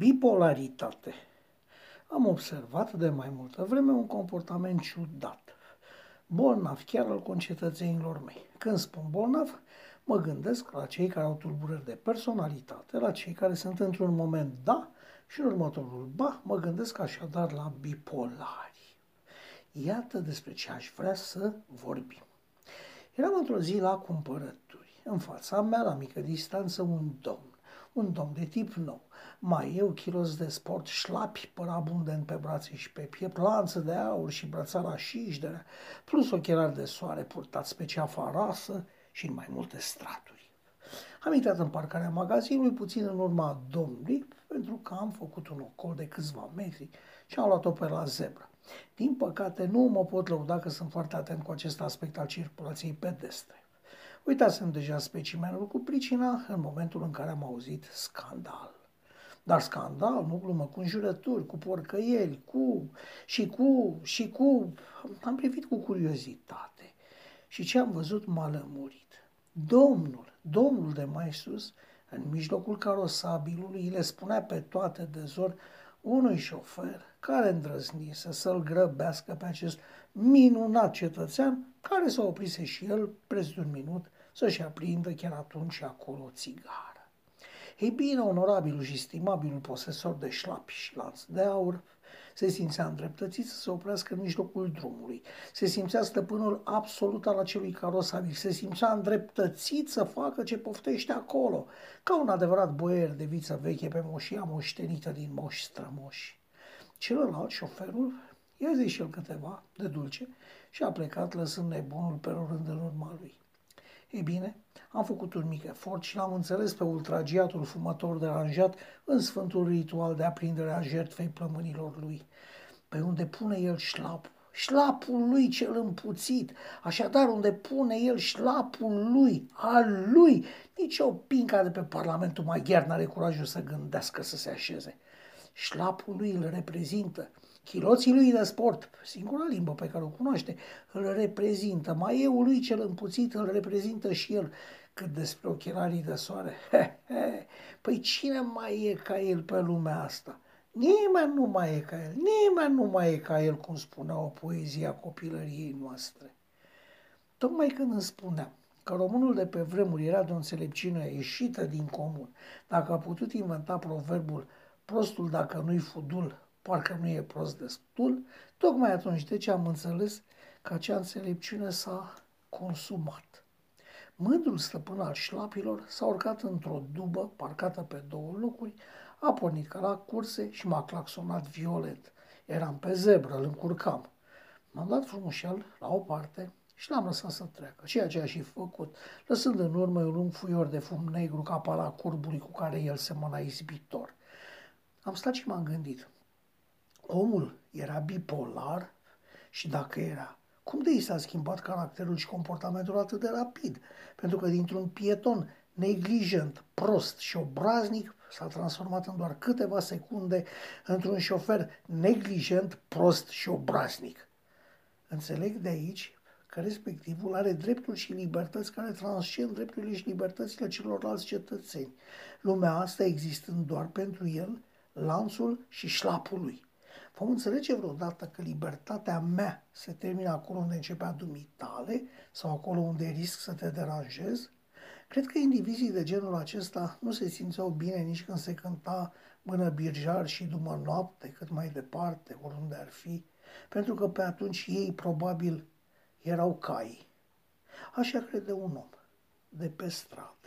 bipolaritate. Am observat de mai multă vreme un comportament ciudat. Bolnav chiar al concetățenilor mei. Când spun bolnav, mă gândesc la cei care au tulburări de personalitate, la cei care sunt într-un moment da și în următorul ba, mă gândesc așadar la bipolari. Iată despre ce aș vrea să vorbim. Eram într-o zi la cumpărături. În fața mea, la mică distanță, un domn un domn de tip nou. Mai eu kilos de sport, șlapi până abundent pe brațe și pe piept, lanță de aur și brățara șișdere, plus ochelari de soare purtați pe ceafa rasă și în mai multe straturi. Am intrat în parcarea magazinului puțin în urma domnului, pentru că am făcut un ocol de câțiva metri și am luat-o pe la zebră. Din păcate, nu mă pot lăuda că sunt foarte atent cu acest aspect al circulației pedestre. Uitasem deja specimenul cu pricina în momentul în care am auzit scandal. Dar scandal, nu glumă, cu înjurături, cu porcăieli, cu și cu și cu... Am privit cu curiozitate și ce am văzut m-a lămurit. Domnul, domnul de mai sus, în mijlocul carosabilului, le spunea pe toate de zor unui șofer care îndrăznise să-l grăbească pe acest minunat cetățean care s-a oprise și el preț de un minut să-și aprindă chiar atunci și acolo o țigară. Ei bine, onorabilul și stimabilul posesor de șlapi și lanț de aur se simțea îndreptățit să se oprească în mijlocul drumului. Se simțea stăpânul absolut al acelui carosabil. Se simțea îndreptățit să facă ce poftește acolo, ca un adevărat boier de viță veche pe moșia moștenită din moși strămoși. Celălalt, șoferul, i-a zis și el câteva de dulce și a plecat lăsând nebunul pe rând în urma lui. Ei bine, am făcut un mic efort și l-am înțeles pe ultragiatul fumător deranjat în sfântul ritual de aprindere a jertfei plămânilor lui. Pe unde pune el șlapul, șlapul lui cel împuțit, așadar unde pune el șlapul lui, al lui, nici o pinca de pe Parlamentul Maghiar n-are curajul să gândească să se așeze. Șlapul lui îl reprezintă Chiloții lui de sport, singura limbă pe care o cunoaște, îl reprezintă. Maieul lui cel împuțit îl reprezintă și el. Cât despre ochelarii de soare, he, he, păi cine mai e ca el pe lumea asta? Nimeni nu mai e ca el, nimeni nu mai e ca el, cum spunea o poezie a copilăriei noastre. Tocmai când îmi spuneam că românul de pe vremuri era de o înțelepciune ieșită din comun, dacă a putut inventa proverbul prostul dacă nu-i fudul, parcă nu e prost destul, tocmai atunci de ce am înțeles că acea înțelepciune s-a consumat. Mândrul stăpân al șlapilor s-a urcat într-o dubă parcată pe două locuri, a pornit ca la curse și m-a claxonat violent. Eram pe zebră, îl încurcam. M-am dat frumușel la o parte și l-am lăsat să treacă, ceea ce a și făcut, lăsând în urmă un lung fuior de fum negru ca pala curbului cu care el semăna izbitor. Am stat și m-am gândit, omul era bipolar și dacă era, cum de i s-a schimbat caracterul și comportamentul atât de rapid? Pentru că dintr-un pieton neglijent, prost și obraznic s-a transformat în doar câteva secunde într-un șofer neglijent, prost și obraznic. Înțeleg de aici că respectivul are drepturi și libertăți care transcend drepturile și libertățile celorlalți cetățeni. Lumea asta existând doar pentru el, lanțul și șlapul lui. Vom înțelege vreodată că libertatea mea se termină acolo unde începe a dumitale sau acolo unde risc să te deranjez? Cred că indivizii de genul acesta nu se simțeau bine nici când se cânta mână birjar și după noapte, cât mai departe, oriunde ar fi, pentru că pe atunci ei probabil erau cai. Așa crede un om de pe stradă. thank you